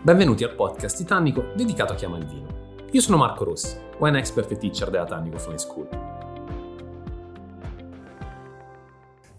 Benvenuti al podcast Titanico dedicato a chi ama il vino. Io sono Marco Rossi, wine expert e teacher della Tannico Fine School.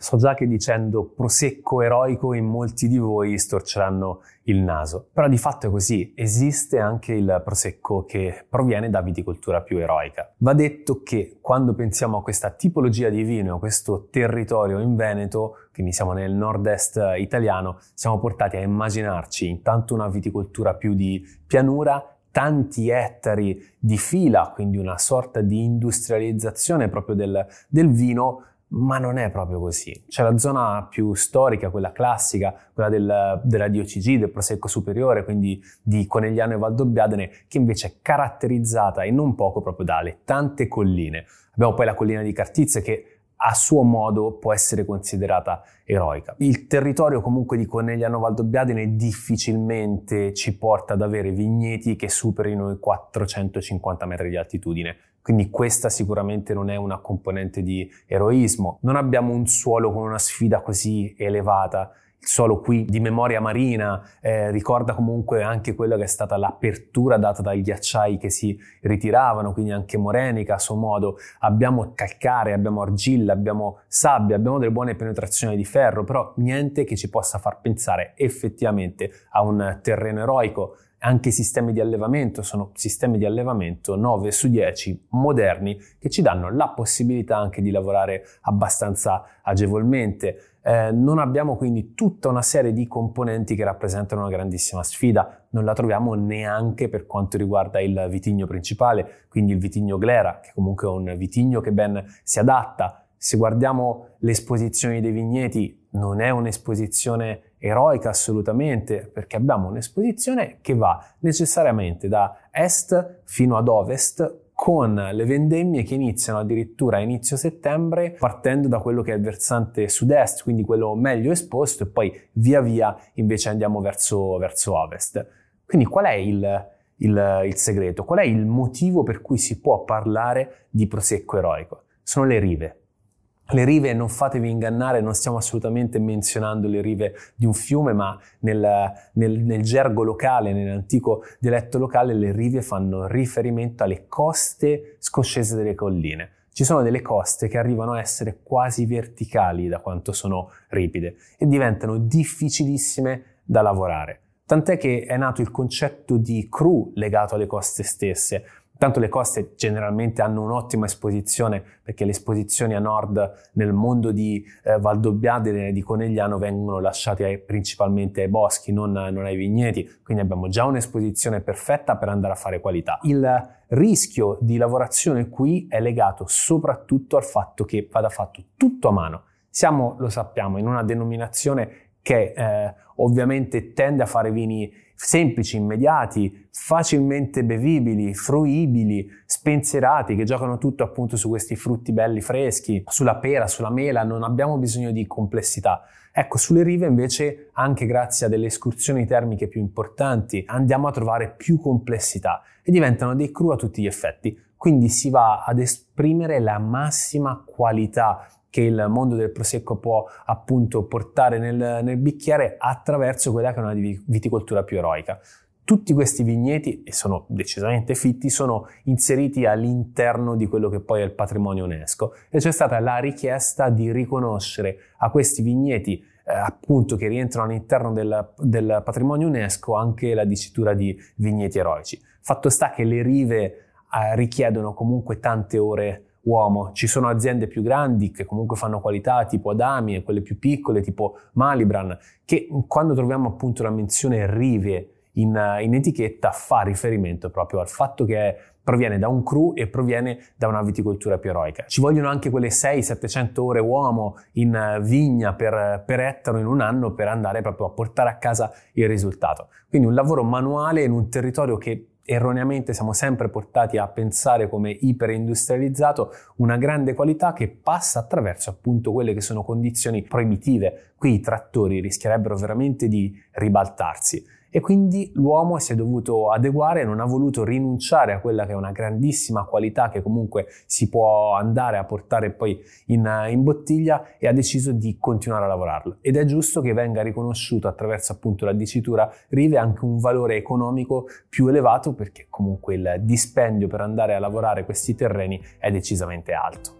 So già che dicendo prosecco eroico in molti di voi storceranno il naso, però di fatto è così, esiste anche il prosecco che proviene da viticoltura più eroica. Va detto che quando pensiamo a questa tipologia di vino, a questo territorio in Veneto, quindi siamo nel nord-est italiano, siamo portati a immaginarci intanto una viticoltura più di pianura, tanti ettari di fila, quindi una sorta di industrializzazione proprio del, del vino, ma non è proprio così. C'è la zona più storica, quella classica, quella del, della DOCG, del Prosecco Superiore, quindi di Conegliano e Valdobbiadene, che invece è caratterizzata in non poco proprio dalle tante colline. Abbiamo poi la collina di Cartizze che a suo modo può essere considerata eroica. Il territorio comunque di Cornegliano Valdobbiadene difficilmente ci porta ad avere vigneti che superino i 450 metri di altitudine, quindi questa sicuramente non è una componente di eroismo. Non abbiamo un suolo con una sfida così elevata il suolo qui di memoria marina eh, ricorda comunque anche quella che è stata l'apertura data dai ghiacciai che si ritiravano, quindi anche morenica a suo modo. Abbiamo calcare, abbiamo argilla, abbiamo sabbia, abbiamo delle buone penetrazioni di ferro, però niente che ci possa far pensare effettivamente a un terreno eroico. Anche i sistemi di allevamento sono sistemi di allevamento 9 su 10 moderni che ci danno la possibilità anche di lavorare abbastanza agevolmente. Eh, non abbiamo quindi tutta una serie di componenti che rappresentano una grandissima sfida, non la troviamo neanche per quanto riguarda il vitigno principale, quindi il vitigno glera, che comunque è un vitigno che ben si adatta. Se guardiamo l'esposizione dei vigneti, non è un'esposizione eroica assolutamente, perché abbiamo un'esposizione che va necessariamente da est fino ad ovest con le vendemmie che iniziano addirittura a inizio settembre partendo da quello che è il versante sud-est, quindi quello meglio esposto e poi via via invece andiamo verso, verso ovest. Quindi qual è il, il, il segreto? Qual è il motivo per cui si può parlare di prosecco eroico? Sono le rive. Le rive, non fatevi ingannare, non stiamo assolutamente menzionando le rive di un fiume, ma nel, nel, nel, gergo locale, nell'antico dialetto locale, le rive fanno riferimento alle coste scoscese delle colline. Ci sono delle coste che arrivano a essere quasi verticali da quanto sono ripide e diventano difficilissime da lavorare. Tant'è che è nato il concetto di cru legato alle coste stesse, Tanto le coste generalmente hanno un'ottima esposizione perché le esposizioni a nord nel mondo di eh, Valdobbiadene e di Conegliano vengono lasciate ai, principalmente ai boschi, non, non, ai vigneti, quindi abbiamo già un'esposizione perfetta per andare a fare qualità. Il rischio di lavorazione qui è legato soprattutto al fatto che vada fatto tutto a mano. Siamo, lo sappiamo, in una denominazione che eh, ovviamente tende a fare vini semplici, immediati, facilmente bevibili, fruibili, spensierati, che giocano tutto appunto su questi frutti belli freschi, sulla pera, sulla mela, non abbiamo bisogno di complessità. Ecco, sulle rive invece, anche grazie a delle escursioni termiche più importanti, andiamo a trovare più complessità e diventano dei cru a tutti gli effetti. Quindi si va ad esprimere la massima qualità che il mondo del prosecco può appunto portare nel, nel bicchiere attraverso quella che è una viticoltura più eroica. Tutti questi vigneti, e sono decisamente fitti, sono inseriti all'interno di quello che poi è il patrimonio UNESCO e c'è stata la richiesta di riconoscere a questi vigneti eh, appunto che rientrano all'interno del, del, patrimonio UNESCO anche la dicitura di vigneti eroici. Fatto sta che le rive eh, richiedono comunque tante ore uomo. Ci sono aziende più grandi che comunque fanno qualità tipo Adami e quelle più piccole tipo Malibran che quando troviamo appunto la menzione rive in, in etichetta fa riferimento proprio al fatto che proviene da un cru e proviene da una viticoltura più eroica. Ci vogliono anche quelle 600-700 ore uomo in vigna per, per ettaro in un anno per andare proprio a portare a casa il risultato. Quindi un lavoro manuale in un territorio che erroneamente siamo sempre portati a pensare come iperindustrializzato, una grande qualità che passa attraverso appunto quelle che sono condizioni proibitive. Qui i trattori rischierebbero veramente di ribaltarsi e quindi l'uomo si è dovuto adeguare e non ha voluto rinunciare a quella che è una grandissima qualità che comunque si può andare a portare poi in, in bottiglia e ha deciso di continuare a lavorarlo. Ed è giusto che venga riconosciuto attraverso appunto la dicitura Rive anche un valore economico più elevato perché comunque il dispendio per andare a lavorare questi terreni è decisamente alto.